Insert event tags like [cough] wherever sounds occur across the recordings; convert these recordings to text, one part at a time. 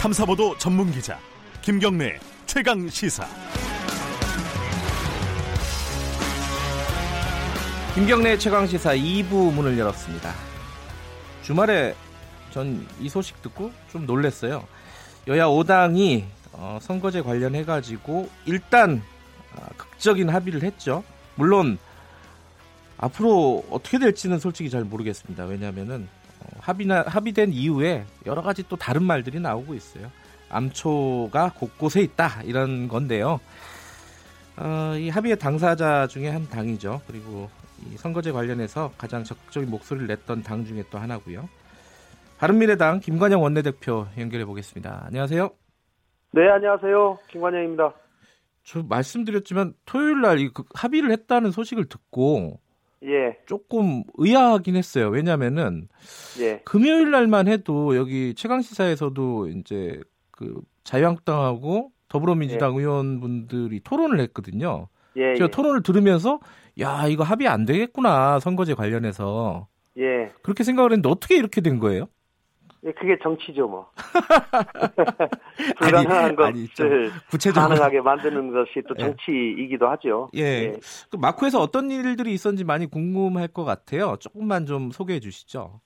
탐사보도 전문 기자 김경래 최강 시사. 김경래 최강 시사 2부 문을 열었습니다. 주말에 전 이 소식 듣고 좀 놀랐어요. 여야 5당이 어, 선거제 관련해 가지고 일단 어, 극적인 합의를 했죠. 물론 앞으로 어떻게 될지는 솔직히 잘 모르겠습니다. 왜냐하면은 어, 합의나 합의된 이후에 여러 가지 또 다른 말들이 나오고 있어요. 암초가 곳곳에 있다 이런 건데요. 어, 이 합의의 당사자 중에 한 당이죠. 그리고 이 선거제 관련해서 가장 적극적인 목소리를 냈던 당 중에 또 하나고요. 바른미래당 김관영 원내대표 연결해 보겠습니다. 안녕하세요. 네, 안녕하세요. 김관영입니다. 저 말씀드렸지만 토요일 날이 그 합의를 했다는 소식을 듣고 예, 조금 의아하긴 했어요. 왜냐면은 예, 금요일 날만 해도 여기 최강 시사에서도 이제 그 자유한국당하고 더불어민주당 의원분들이 토론을 했거든요. 예, 제가 예, 토론을 들으면서 야 이거 합의 안 되겠구나 선거제 관련해서 예. 그렇게 생각을 했는데 어떻게 이렇게 된 거예요? 예, 그게 정치죠, 뭐. [laughs] 불가능한 아니, 좀 것을 구체적으로 가능하게 만드는 것이 또 예. 정치이기도 하죠. 예. 그 마쿠에서 어떤 일들이 있었는지 많이 궁금할 것 같아요. 조금만 좀 소개해 주시죠.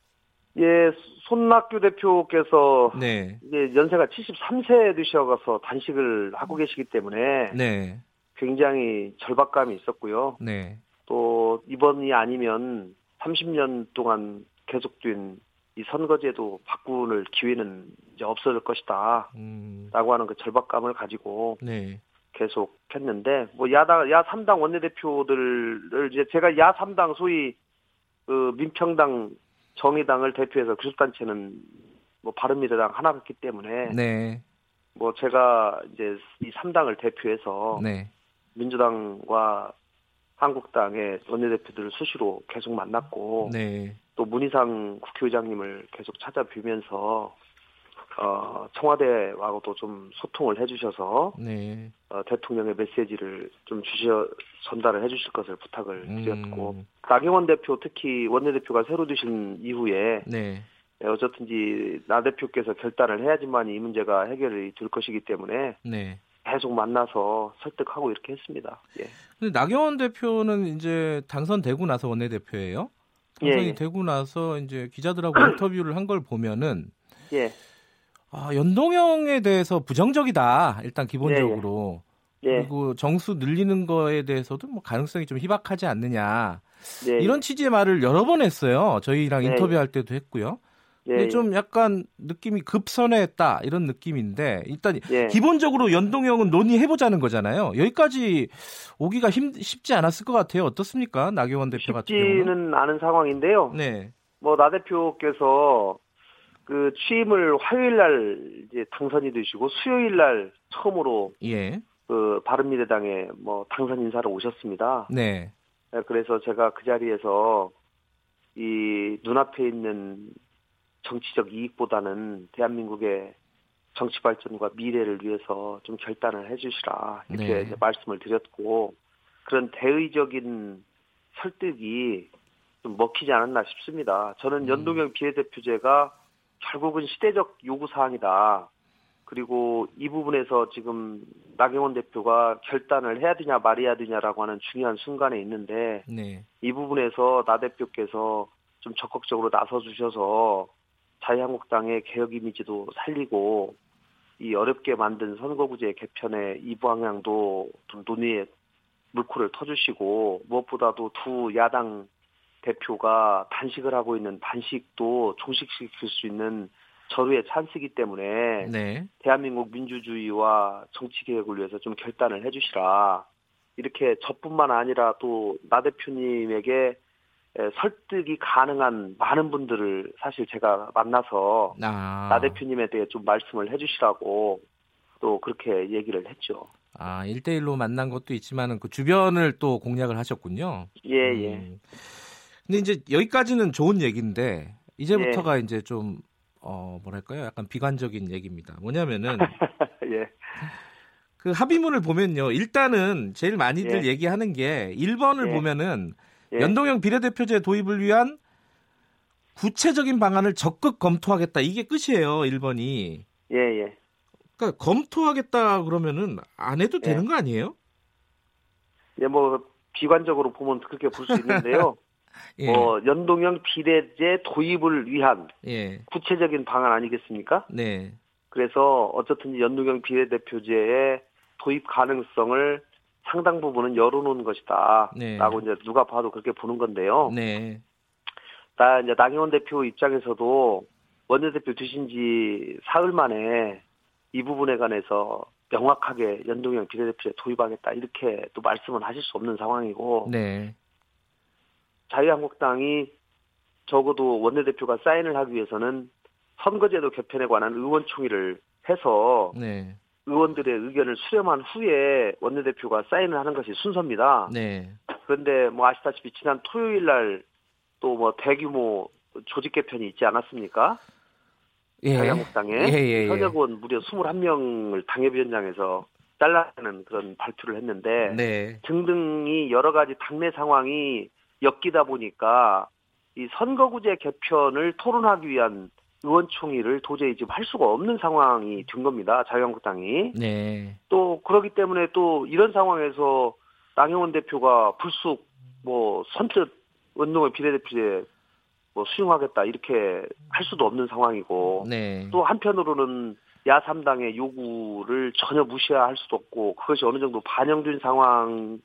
예, 손낙규 대표께서 네. 이제 연세가 73세 되셔가서 단식을 하고 계시기 때문에 네. 굉장히 절박감이 있었고요. 네. 또 이번이 아니면 30년 동안 계속된 이 선거제도 바꾸는 기회는 이제 없어질 것이다. 음. 라고 하는 그 절박감을 가지고 네. 계속 했는데 뭐 야당 야 3당 원내대표들을 이제 제가 야 3당 소위 그 민평당 정의당을 대표해서 교섭단체는 뭐 바른미래당 하나였기 때문에 네. 뭐 제가 이제 이 3당을 대표해서 네. 민주당과 한국당의 원내대표들을 수시로 계속 만났고 네. 또 문희상 국회의장님을 계속 찾아뵈면서 어, 청와대하고도 좀 소통을 해주셔서 네. 어, 대통령의 메시지를 좀 주셔 전달을 해주실 것을 부탁을 드렸고 음. 나경원 대표 특히 원내대표가 새로 되신 이후에 네. 예, 어쨌든지 나 대표께서 결단을 해야지만 이 문제가 해결이 될 것이기 때문에 네. 계속 만나서 설득하고 이렇게 했습니다. 예. 근데 나경원 대표는 이제 당선되고 나서 원내대표예요. 당선이 예, 예. 되고 나서 이제 기자들하고 [clears throat] 인터뷰를 한 걸 보면은 예. 아, 연동형에 대해서 부정적이다. 일단 기본적으로. 예. 그리고 정수 늘리는 거에 대해서도 뭐 가능성이 좀 희박하지 않느냐. 예. 이런 취지의 말을 여러 번 했어요. 저희랑 네. 인터뷰할 때도 했고요. 예. 근데 좀 약간 느낌이 급선회했다 이런 느낌인데 일단 예. 기본적으로 연동형은 논의해보자는 거잖아요. 여기까지 오기가 힘, 쉽지 않았을 것 같아요. 어떻습니까? 나경원 대표 같은 경우는. 쉽지는 않은 상황인데요. 네. 뭐 나 대표께서 그 취임을 화요일 날 이제 당선이 되시고 수요일 날 처음으로 예. 그 바른미래당에 뭐 당선 인사를 오셨습니다. 네. 예, 그래서 제가 그 자리에서 이 눈앞에 있는 정치적 이익보다는 대한민국의 정치 발전과 미래를 위해서 좀 결단을 해주시라 이렇게 네. 말씀을 드렸고 그런 대의적인 설득이 좀 먹히지 않았나 싶습니다. 저는 음. 연동형 비례대표제가 결국은 시대적 요구 사항이다. 그리고 이 부분에서 지금 나경원 대표가 결단을 해야 되냐 말해야 되냐라고 하는 중요한 순간에 있는데 네. 이 부분에서 나 대표께서 좀 적극적으로 나서 주셔서 자유한국당의 개혁 이미지도 살리고 이 어렵게 만든 선거구제 개편의 이 방향도 좀 논의에 물꼬를 터주시고 무엇보다도 두 야당 대표가 단식을 하고 있는 단식도 종식시킬 수 있는 절호의 찬스이기 때문에 네. 대한민국 민주주의와 정치 개혁을 위해서 좀 결단을 해주시라. 이렇게 저뿐만 아니라 또 나 대표님에게 에, 설득이 가능한 많은 분들을 사실 제가 만나서 아. 나 대표님에 대해 좀 말씀을 해주시라고 또 그렇게 얘기를 했죠. 아, 1대1로 만난 것도 있지만은 그 주변을 또 공략을 하셨군요. 예, 예. 음. 근데 이제 여기까지는 좋은 얘기인데 이제부터가 이제 좀 어, 뭐랄까요? 약간 비관적인 얘기입니다. 뭐냐면은 [laughs] 예. 그 합의문을 보면요. 일단은 제일 많이들 예. 얘기하는 게 1번을 예. 보면은 예. 연동형 비례대표제 도입을 위한 구체적인 방안을 적극 검토하겠다. 이게 끝이에요. 1번이. 예, 예. 그러니까 검토하겠다 그러면은 안 해도 되는 예. 거 아니에요? 예, 뭐 비관적으로 보면 그렇게 볼 수 있는데요. [laughs] 예. 뭐 연동형 비례제 도입을 위한 예. 구체적인 방안 아니겠습니까? 네. 그래서 어쨌든 연동형 비례대표제의 도입 가능성을 상당 부분은 열어놓은 것이다. 네. 라고 이제 누가 봐도 그렇게 보는 건데요. 네. 나 이제 나경원 대표 입장에서도 원내대표 되신 지 사흘 만에 이 부분에 관해서 명확하게 연동형 비례대표제 도입하겠다 이렇게 또 말씀은 하실 수 없는 상황이고 네. 자유한국당이 적어도 원내대표가 사인을 하기 위해서는 선거제도 개편에 관한 의원총회를 해서 네. 의원들의 의견을 수렴한 후에 원내대표가 사인을 하는 것이 순서입니다. 네. 그런데 뭐 아시다시피 지난 토요일 날 또 뭐 대규모 조직 개편이 있지 않았습니까? 예. 자유한국당에 예, 예, 예. 현역 의원 무려 21명을 당협위원장에서 잘라내는 그런 발표를 했는데 네. 등등이 여러 가지 당내 상황이 엮이다 보니까 이 선거구제 개편을 토론하기 위한 의원총회를 도저히 지금 할 수가 없는 상황이 된 겁니다. 자유한국당이. 네. 또 그렇기 때문에 또 이런 상황에서 나경원 대표가 불쑥 뭐 선뜻 운동의 비례대표제 뭐 수용하겠다 이렇게 할 수도 없는 상황이고 네. 또 한편으로는 야3당의 요구를 전혀 무시할 수도 없고 그것이 어느 정도 반영된 상황이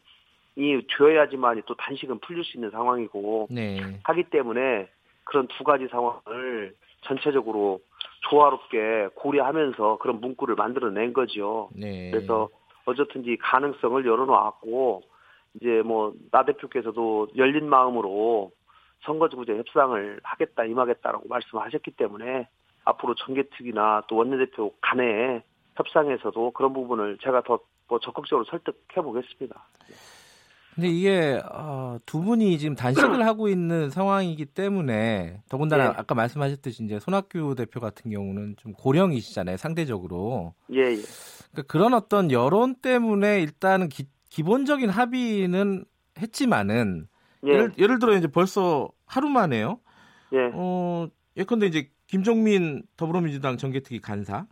되어야지만 또 단식은 풀릴 수 있는 상황이고 네. 하기 때문에 그런 두 가지 상황을 전체적으로 조화롭게 고려하면서 그런 문구를 만들어낸 거죠. 네. 그래서 어쨌든지 가능성을 열어놓았고 이제 뭐 나 대표께서도 열린 마음으로 선거구제 협상을 하겠다 임하겠다라고 말씀하셨기 때문에 앞으로 정개특위나 또 원내대표 간의 협상에서도 그런 부분을 제가 더뭐 적극적으로 설득해 보겠습니다. 근데 이게 어, 두 분이 지금 단식을 하고 있는 상황이기 때문에 더군다나 네. 아까 말씀하셨듯이 이제 손학규 대표 같은 경우는 좀 고령이시잖아요 상대적으로 예, 예. 그러니까 그런 어떤 여론 때문에 일단은 기, 기본적인 합의는 했지만은 예, 예를, 예를 들어 이제 벌써 하루 만에요. 예, 어 예컨대 이제 김종민 더불어민주당 정개특위 간사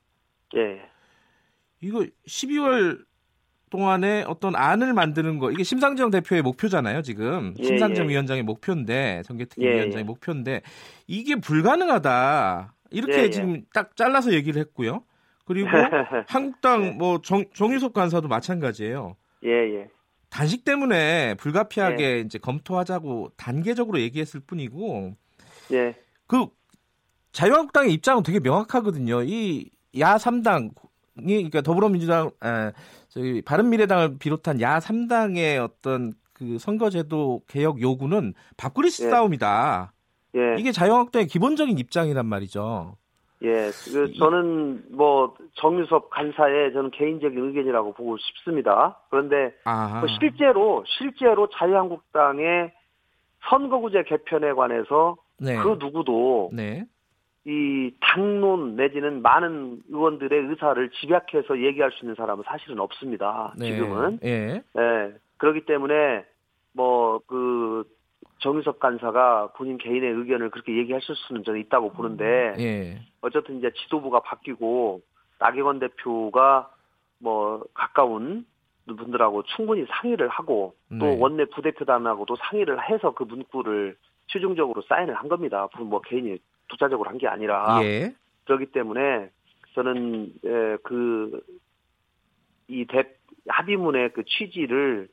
예, 이거 12월 동안에 어떤 안을 만드는 거 이게 심상정 대표의 목표잖아요 지금 예, 심상정 예. 위원장의 목표인데 정개특위 예, 위원장의 예. 목표인데 이게 불가능하다 이렇게 예, 예. 지금 딱 잘라서 얘기를 했고요 그리고 [laughs] 한국당 예. 뭐 정, 정유석 간사도 마찬가지예요 예, 예, 단식 때문에 불가피하게 네. 이제 검토하자고 단계적으로 얘기했을 뿐이고 예, 그 자유한국당의 입장은 되게 명확하거든요. 이 야 3당이 그러니까 더불어민주당 에, 저희 바른미래당을 비롯한 야 3당의 어떤 그 선거제도 개혁 요구는 밥그릇 예. 싸움이다. 예. 이게 자유한국당의 기본적인 입장이란 말이죠. 예, 그 저는 뭐 정유섭 간사의 저는 개인적인 의견이라고 보고 싶습니다. 그런데 아, 그 실제로 실제로 자유한국당의 선거구제 개편에 관해서 네. 그 누구도 네. 이 당론 내지는 많은 의원들의 의사를 집약해서 얘기할 수 있는 사람은 사실은 없습니다. 네. 지금은. 예. 예. 그렇기 때문에 뭐 그 정유섭 간사가 본인 개인의 의견을 그렇게 얘기하실 수는 저는 있다고 보는데 예. 어쨌든 이제 지도부가 바뀌고 나경원 대표가 뭐 가까운 분들하고 충분히 상의를 하고 또 네. 원내 부대표단하고도 상의를 해서 그 문구를 최종적으로 사인을 한 겁니다. 뭐 개인이 독자적으로 한 게 아니라 예. 그렇기 때문에 저는 그이 합의문의 그 취지를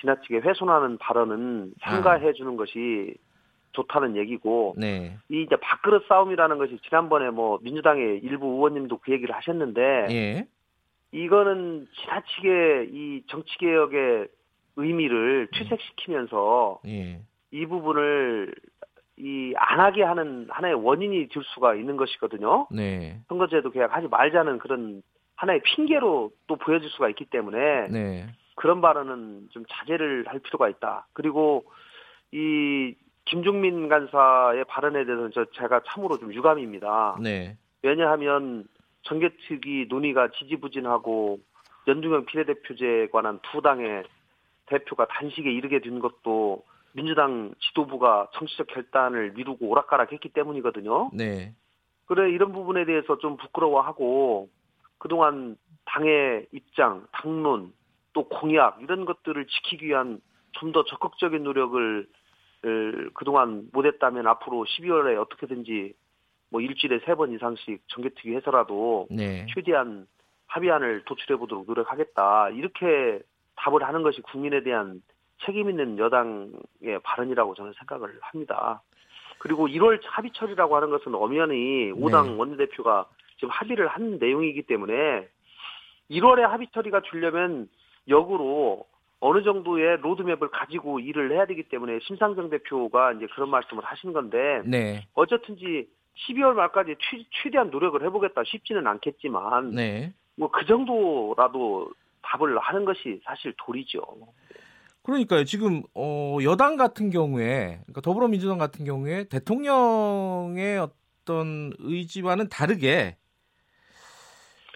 지나치게 훼손하는 발언은 삼가해 주는 것이 좋다는 얘기고 네. 이 이제 밥그릇 싸움이라는 것이 지난번에 뭐 민주당의 일부 의원님도 그 얘기를 하셨는데 예. 이거는 지나치게 이 정치 개혁의 의미를 퇴색시키면서 예. 이 부분을 이 안 하게 하는 하나의 원인이 될 수가 있는 것이거든요. 네. 선거제도 계약하지 말자는 그런 하나의 핑계로 또 보여질 수가 있기 때문에 네. 그런 발언은 좀 자제를 할 필요가 있다. 그리고 이 김종민 간사의 발언에 대해서는 저 제가 참으로 좀 유감입니다. 네. 왜냐하면 정개특위 논의가 지지부진하고 연동형 비례대표제에 관한 두 당의 대표가 단식에 이르게 된 것도 민주당 지도부가 정치적 결단을 미루고 오락가락했기 때문이거든요. 네. 그래 이런 부분에 대해서 좀 부끄러워하고 그동안 당의 입장, 당론, 또 공약 이런 것들을 지키기 위한 좀 더 적극적인 노력을 그동안 못했다면 앞으로 12월에 어떻게든지 뭐 일주일에 세 번 이상씩 정개특위 해서라도 네. 최대한 합의안을 도출해 보도록 노력하겠다 이렇게 답을 하는 것이 국민에 대한 책임 있는 여당의 발언이라고 저는 생각을 합니다. 그리고 1월 합의 처리라고 하는 것은 엄연히 5당 네. 원내대표가 지금 합의를 한 내용이기 때문에 1월에 합의 처리가 주려면 역으로 어느 정도의 로드맵을 가지고 일을 해야 되기 때문에 심상정 대표가 이제 그런 말씀을 하신 건데 네. 어쨌든지 12월 말까지 최, 대한 노력을 해보겠다 쉽지는 않겠지만 네. 뭐그 정도라도 답을 하는 것이 사실 도리죠. 그러니까요. 지금 어, 여당 같은 경우에 그러니까 더불어민주당 같은 경우에 대통령의 어떤 의지와는 다르게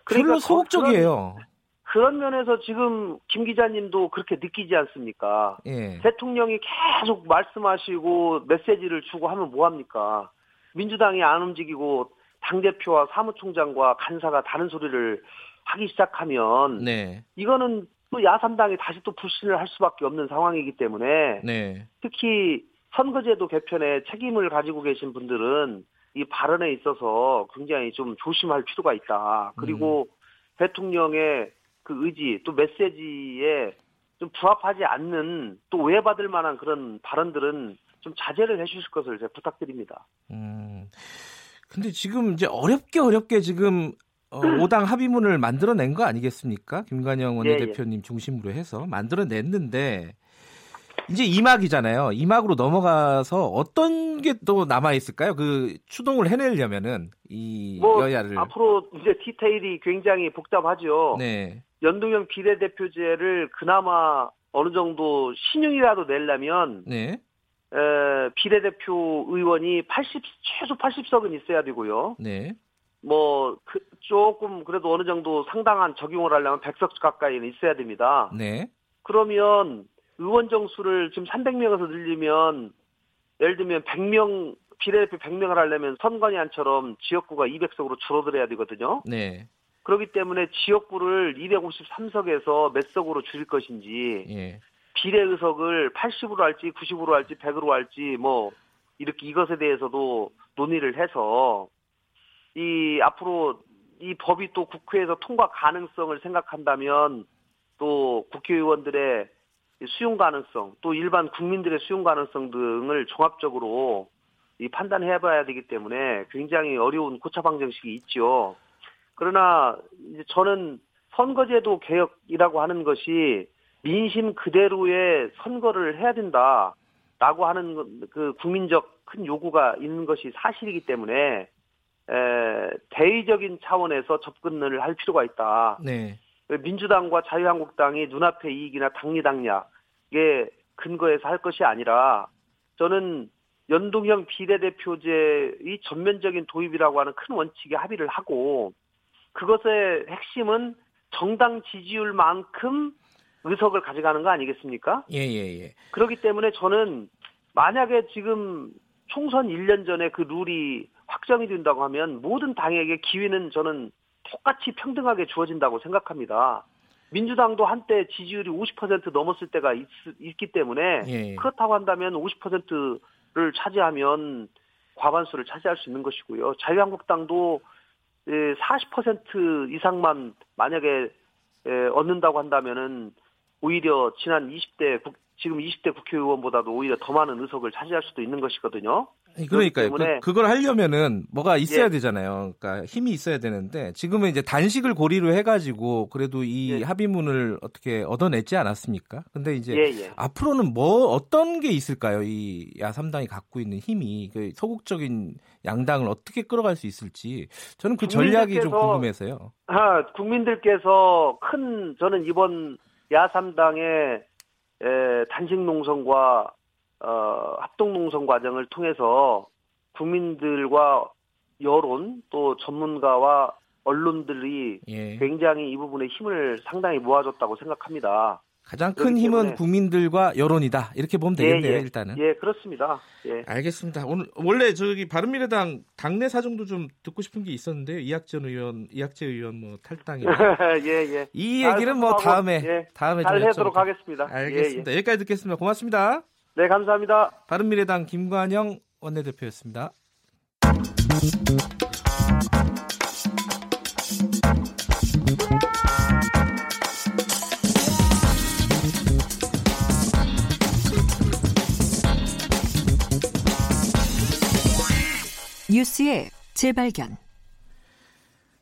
그러니까 별로 소극적이에요. 그런, 그런, 면에서 지금 김 기자님도 그렇게 느끼지 않습니까? 예. 대통령이 계속 말씀하시고 메시지를 주고 하면 뭐 합니까? 민주당이 안 움직이고 당 대표와 사무총장과 간사가 다른 소리를 하기 시작하면 네. 이거는 또 야삼당이 다시 또 불신을 할 수밖에 없는 상황이기 때문에 네. 특히 선거제도 개편에 책임을 가지고 계신 분들은 이 발언에 있어서 굉장히 좀 조심할 필요가 있다. 그리고 음. 대통령의 그 의지 또 메시지에 좀 부합하지 않는 또 오해받을 만한 그런 발언들은 좀 자제를 해주실 것을 제가 부탁드립니다. 음. 근데 지금 이제 어렵게 어렵게 지금 어, 5당 합의문을 만들어낸 거 아니겠습니까? 김관영 원내대표님 예, 예. 중심으로 해서 만들어냈는데 이제 2막이잖아요. 2막으로 넘어가서 어떤 게 또 남아 있을까요? 그 추동을 해내려면은 이 뭐 여야를 앞으로 이제 디테일이 굉장히 복잡하죠. 네. 연동형 비례대표제를 그나마 어느 정도 신용이라도 내려면 네. 에, 비례대표 의원이 80 최소 80석은 있어야 되고요. 네. 뭐, 그, 조금, 그래도 어느 정도 상당한 적용을 하려면 100석 가까이는 있어야 됩니다. 네. 그러면 의원 정수를 지금 300명에서 늘리면 예를 들면 100명, 비례대표 100명을 하려면 선관위안처럼 지역구가 200석으로 줄어들어야 되거든요. 네. 그렇기 때문에 지역구를 253석에서 몇 석으로 줄일 것인지, 예. 비례 의석을 80으로 할지 90으로 할지 100으로 할지 뭐 이렇게 이것에 대해서도 논의를 해서 이 앞으로 이 법이 또 국회에서 통과 가능성을 생각한다면 또 국회의원들의 수용 가능성 또 일반 국민들의 수용 가능성 등을 종합적으로 이 판단해 봐야 되기 때문에 굉장히 어려운 고차 방 정식이 있죠. 그러나 이제 저는 선거제도 개혁이라고 하는 것이 민심 그대로의 선거를 해야 된다라고 하는 그 국민적 큰 요구가 있는 것이 사실이기 때문에 에, 대의적인 차원에서 접근을 할 필요가 있다. 네. 민주당과 자유한국당이 눈앞의 이익이나 당리당략에 근거해서 할 것이 아니라 저는 연동형 비례대표제의 전면적인 도입이라고 하는 큰 원칙에 합의를 하고 그것의 핵심은 정당 지지율만큼 의석을 가져가는 거 아니겠습니까? 예, 예, 예. 그렇기 때문에 저는 만약에 지금 총선 1년 전에 그 룰이 확정이 된다고 하면 모든 당에게 기회는 저는 똑같이 평등하게 주어진다고 생각합니다. 민주당도 한때 지지율이 50% 넘었을 때가 있, 기 때문에 예. 그렇다고 한다면 50%를 차지하면 과반수를 차지할 수 있는 것이고요. 자유한국당도 40% 이상만 만약에 얻는다고 한다면은 오히려 지난 20대 지금 20대 국회의원보다도 오히려 더 많은 의석을 차지할 수도 있는 것이거든요. 그러니까요. 그, 그걸 하려면은 뭐가 있어야 예. 되잖아요. 그러니까 힘이 있어야 되는데 지금은 이제 단식을 고리로 해가지고 그래도 이 예. 합의문을 어떻게 얻어냈지 않았습니까? 근데 이제 예, 예. 앞으로는 뭐 어떤 게 있을까요? 이 야삼당이 갖고 있는 힘이 그 소극적인 양당을 어떻게 끌어갈 수 있을지 저는 그 전략이 좀 궁금해서요. 아, 국민들께서 큰 저는 이번 야삼당의 에, 단식 농성과 어, 합동 농성 과정을 통해서 국민들과 여론 또 전문가와 언론들이 예. 굉장히 이 부분에 힘을 상당히 모아줬다고 생각합니다. 가장 큰 힘은 국민들과 여론이다. 이렇게 보면 되겠네요, 예, 예. 일단은. 예, 그렇습니다. 예. 알겠습니다. 오늘 원래 저기 바른미래당 당내 사정도 좀 듣고 싶은 게 있었는데요. 이학전 의원, 이학재 의원 뭐 탈당이. [laughs] 예, 예. 이 얘기는 뭐 다음에 예, 다음에 잘 하도록 하겠습니다. 알겠습니다. 예, 예. 여기까지 듣겠습니다. 고맙습니다. 네, 감사합니다. 바른미래당 김관영 원내대표였습니다. 뉴스의 재발견.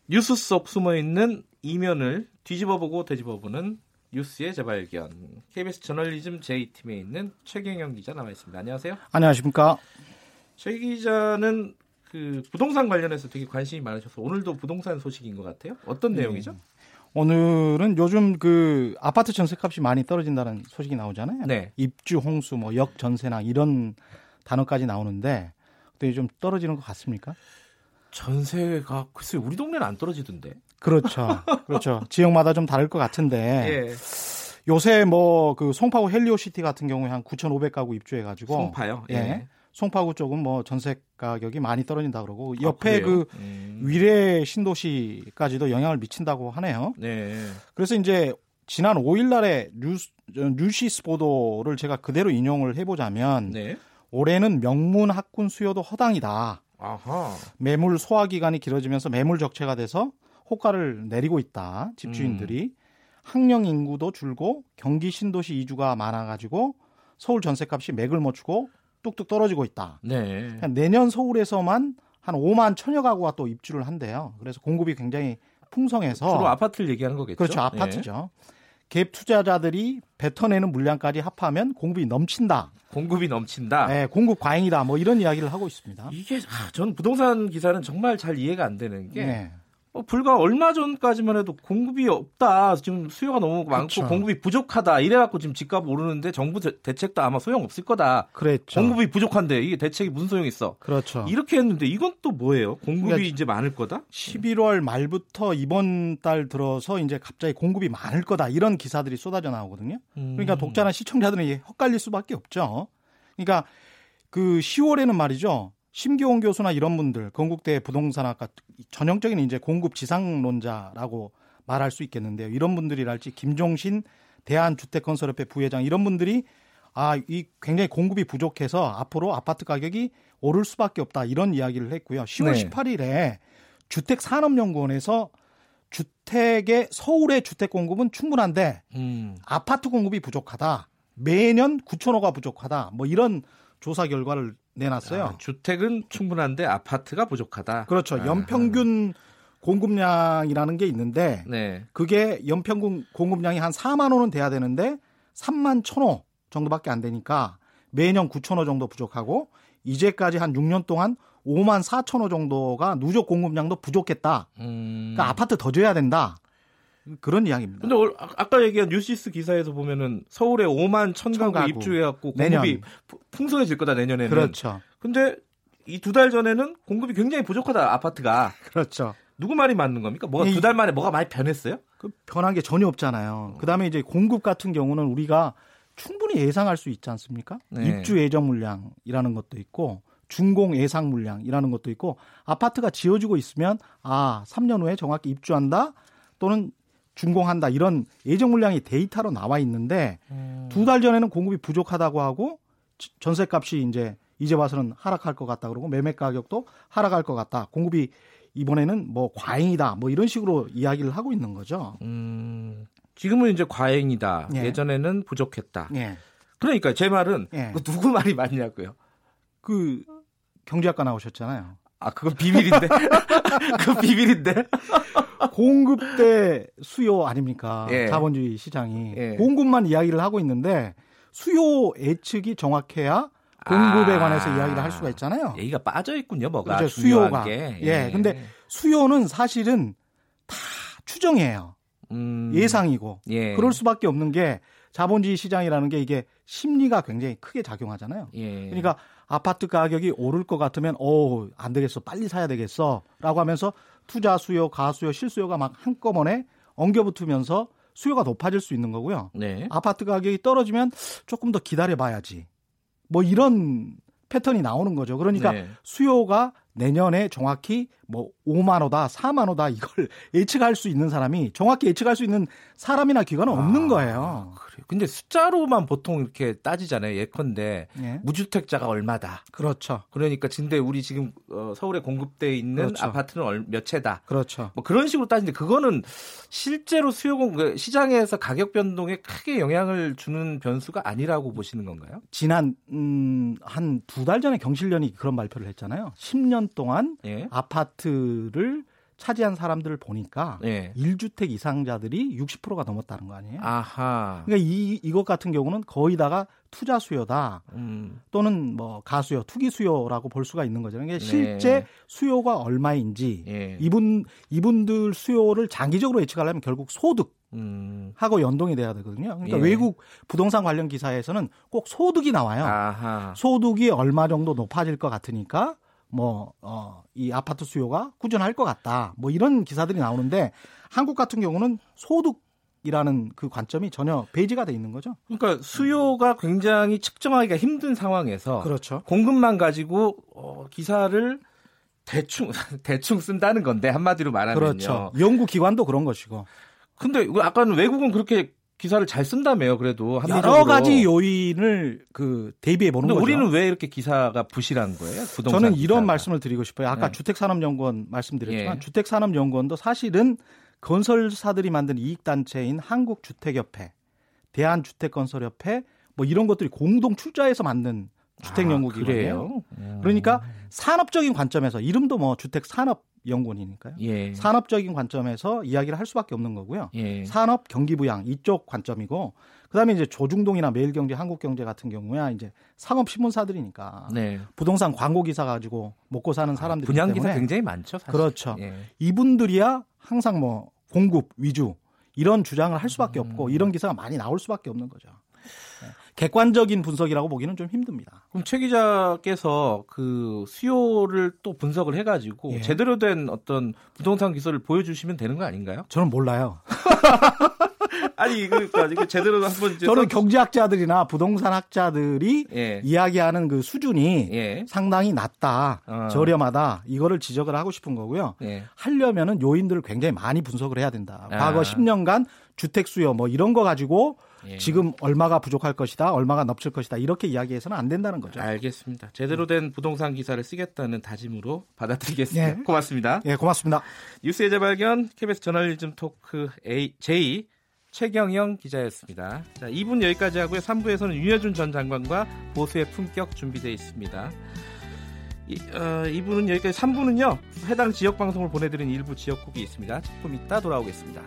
뉴스 속 숨어 있는 이면을 뒤집어보고 되짚어보는 뉴스의 재발견. KBS 저널리즘 J팀에 있는 최경영 기자 나와 있습니다. 안녕하세요. 안녕하십니까. 최 기자는 그 부동산 관련해서 되게 관심이 많으셔서 오늘도 부동산 소식인 것 같아요. 어떤 네. 내용이죠? 오늘은 요즘 그 아파트 전세값이 많이 떨어진다는 소식이 나오잖아요. 네. 입주 홍수, 뭐 역전세나 이런 단어까지 나오는데 그때 좀 떨어지는 것 같습니까? 전세가 글쎄 우리 동네는 안 떨어지던데. 그렇죠. 그렇죠. [laughs] 지역마다 좀 다를 것 같은데. 예. 요새 뭐 그 송파구 헬리오시티 같은 경우에 한 9,500가구 입주해 가지고 송파요. 예. 예. 송파구 쪽은 뭐 전세 가격이 많이 떨어진다 그러고 옆에 아, 그 음. 위례 신도시까지도 영향을 미친다고 하네요. 네. 그래서 이제 지난 5일 날에 뉴스, 뉴시스 보도를 제가 그대로 인용을 해 보자면 네. 올해는 명문 학군 수요도 허당이다. 아하. 매물 소화 기간이 길어지면서 매물 적체가 돼서 호가를 내리고 있다. 집주인들이 음. 학령 인구도 줄고 경기 신도시 이주가 많아가지고 서울 전세값이 맥을 못 추고 뚝뚝 떨어지고 있다. 네. 내년 서울에서만 한 5만 천여 가구가 또 입주를 한대요. 그래서 공급이 굉장히 풍성해서 주로 아파트를 얘기하는 거겠죠. 그렇죠. 아파트죠. 갭 투자자들이 뱉어내는 물량까지 합하면 공급이 넘친다. 공급이 넘친다. 네, 공급 과잉이다. 뭐 이런 이야기를 하고 있습니다. 이게 아, 전 부동산 기사는 정말 잘 이해가 안 되는 게 네. 어, 불과 얼마 전까지만 해도 공급이 없다. 지금 수요가 너무 많고 그렇죠. 공급이 부족하다. 이래갖고 지금 집값 오르는데 정부 대, 대책도 아마 소용 없을 거다. 그랬죠. 공급이 부족한데 이게 대책이 무슨 소용 있어? 그렇죠. 이렇게 했는데 이건 또 뭐예요? 공급이 그러니까 이제 많을 거다? 11월 말부터 이번 달 들어서 이제 갑자기 공급이 많을 거다 이런 기사들이 쏟아져 나오거든요. 그러니까 음. 독자나 시청자들은 헛갈릴 수밖에 없죠. 그러니까 그 10월에는 말이죠. 심기홍 교수나 이런 분들 건국대 부동산학과 전형적인 이제 공급 지상론자라고 말할 수 있겠는데요. 이런 분들이랄지 김종신 대한주택건설협회 부회장 이런 분들이 아, 이 굉장히 공급이 부족해서 앞으로 아파트 가격이 오를 수밖에 없다 이런 이야기를 했고요. 10월 네. 18일에 주택산업연구원에서 주택의 서울의 주택 공급은 충분한데 음. 아파트 공급이 부족하다. 매년 9천 호가 부족하다. 뭐 이런 조사 결과를 내놨어요. 아, 주택은 충분한데 아파트가 부족하다. 그렇죠. 아. 연평균 공급량이라는 게 있는데 네. 그게 연평균 공급량이 한 4만 호는 돼야 되는데 3만 1천 호 정도밖에 안 되니까 매년 9천 호 정도 부족하고 이제까지 한 6년 동안 5만 4천 호 정도가 누적 공급량도 부족했다. 음. 그러니까 아파트 더 줘야 된다. 그런 이야기입니다. 근데 올- 아- 아까 얘기한 뉴시스 기사에서 보면은 서울에 5만 천천 가구 가구. 입주해갖고. 공급이 푸- 풍성해질 거다 내년에는. 그렇죠. 근데 이 두 달 전에는 공급이 굉장히 부족하다 아파트가 그렇죠. 누구 말이 맞는 겁니까? 뭐가 이- 두달 만에 뭐가 많이 변했어요? 그 변한 게 전혀 없잖아요. 그다음에 이제 공급 같은 경우는 우리가 충분히 예상할 수 있지 않습니까? 네. 입주 예정 물량이라는 것도 있고 준공 예상 물량이라는 것도 있고 아파트가 지어지고 있으면 아 3년 후에 정확히 입주한다 또는 준공한다 이런 예정 물량이 데이터로 나와 있는데 두달 전에는 공급이 부족하다고 하고 지- 전세 값이 이제 이제 와서는 하락할 것 같다 그러고 매매 가격도 하락할 것 같다 공급이 이번에는 뭐 과잉이다 뭐 이런 식으로 이야기를 하고 있는 거죠. 음, 지금은 이제 과잉이다. 예. 예. 전에는 부족했다. 예. 그러니까 제 말은 예. 그 누구 말이 맞냐고요. 그 경제학과 나오셨잖아요. 아 그건 비밀인데. [laughs] 그 비밀인데. 공급 대 수요 아닙니까? 예. 자본주의 시장이 예. 공급만 이야기를 하고 있는데 수요 예측이 정확해야 공급에 아. 관해서 이야기를 할 수가 있잖아요. 얘기가 빠져 있군요. 뭐가 그렇죠. 수요가. 게. 예. 근데 수요는 사실은 다 추정이에요. 음, 예상이고. 예. 그럴 수밖에 없는 게 자본주의 시장이라는 게 이게 심리가 굉장히 크게 작용하잖아요. 예. 그러니까 아파트 가격이 오를 것 같으면 어, 안 되겠어. 빨리 사야 되겠어라고 하면서 투자 수요, 가수요, 실수요가 막 한꺼번에 엉겨붙으면서 수요가 높아질 수 있는 거고요. 네. 아파트 가격이 떨어지면 조금 더 기다려 봐야지. 뭐 이런 패턴이 나오는 거죠. 그러니까 네. 수요가 내년에 정확히 뭐 5만 호다, 4만 호다 이걸 [laughs] 예측할 수 있는 사람이 정확히 예측할 수 있는 사람이나 기관은 없는 아, 거예요. 근데 숫자로만 보통 이렇게 따지잖아요. 예컨대 예. 무주택자가 얼마다. 그렇죠. 그러니까 근데 우리 지금 어, 서울에 공급돼 있는 그렇죠. 아파트는 얼- 몇 채다. 그렇죠. 뭐 그런 식으로 따지는데 그거는 실제로 수요 공그 시장에서 가격 변동에 크게 영향을 주는 변수가 아니라고 보시는 건가요? 지난 음, 한 두 달 전에 경실련이 그런 발표를 했잖아요. 10년 동안 예. 아파트를 차지한 사람들을 보니까 예. 1주택 이상자들이 60%가 넘었다는 거 아니에요? 아하. 그러니까 이 이것 같은 경우는 거의 다가 투자 수요다 음. 또는 뭐 가수요, 투기 수요라고 볼 수가 있는 거죠. 그러니까 네. 실제 수요가 얼마인지 예. 이분 이분들 수요를 장기적으로 예측하려면 결국 소득 음. 하고 연동이 돼야 되거든요. 그러니까 예. 외국 부동산 관련 기사에서는 꼭 소득이 나와요. 아하. 소득이 얼마 정도 높아질 것 같으니까 뭐, 어, 이 아파트 수요가 꾸준할 것 같다. 뭐 이런 기사들이 나오는데 한국 같은 경우는 소득 이라는 그 관점이 전혀 배제가 돼 있는 거죠. 그러니까 수요가 굉장히 측정하기가 힘든 상황에서 그렇죠. 공급만 가지고 어, 기사를 대충 [laughs] 대충 쓴다는 건데 한마디로 말하면요. 그렇죠. 연구 기관도 그런 것이고. 근데 아까는 외국은 그렇게 기사를 잘 쓴다며요. 그래도 합리적으로. 여러 가지 요인을 그 대비해 보는 거죠. 우리는 왜 이렇게 기사가 부실한 거예요? 부동산 저는 이런 기사가. 말씀을 드리고 싶어요. 아까 네. 주택산업연구원 말씀드렸지만 예. 주택산업연구원도 사실은 건설사들이 만든 이익단체인 한국주택협회, 대한주택건설협회 뭐 이런 것들이 공동 출자해서 만든 주택 연구기관이에요. 아, 그래요? 음. 그러니까 산업적인 관점에서 이름도 뭐 주택 산업 연구원이니까요. 예. 산업적인 관점에서 이야기를 할 수밖에 없는 거고요. 예. 산업 경기 부양 이쪽 관점이고 그다음에 이제 조중동이나 매일경제, 한국경제 같은 경우야 이제 상업 신문사들이니까 네. 부동산 광고 기사 가지고 먹고 사는 사람들이 분양 기사 때문에 굉장히 많죠. 사실. 그렇죠. 예. 이분들이야 항상 뭐 공급 위주 이런 주장을 할 수밖에 음. 없고 이런 기사가 많이 나올 수밖에 없는 거죠. 네. 객관적인 분석이라고 보기는 좀 힘듭니다. 그럼 최 기자께서 그 수요를 또 분석을 해가지고 예. 제대로 된 어떤 부동산 기술을 보여주시면 되는 거 아닌가요? 저는 몰라요. [laughs] 아니 그러니까 이게 제대로 한번 저는 써- 경제학자들이나 부동산 학자들이 예. 이야기하는 그 수준이 예. 상당히 낮다, 어. 저렴하다 이거를 지적을 하고 싶은 거고요. 예. 하려면은 요인들을 굉장히 많이 분석을 해야 된다. 아. 과거 10년간 주택 수요 뭐 이런 거 가지고 예. 지금 얼마가 부족할 것이다, 얼마가 넘칠 것이다 이렇게 이야기해서는 안 된다는 거죠. 알겠습니다. 제대로 된 부동산 기사를 쓰겠다는 다짐으로 받아들이겠습니다. 예. 고맙습니다. 예, 고맙습니다. 뉴스의 재발견 KBS 저널리즘 토크 A, J 최경영 기자였습니다. 자, 2분 여기까지 하고요. 3부에서는 윤여준 전 장관과 보수의 품격 준비되어 있습니다. 이, 어, 2부는 여기까지 3부는요. 해당 지역 방송을 보내드린 일부 지역국이 있습니다. 조금 이따 돌아오겠습니다.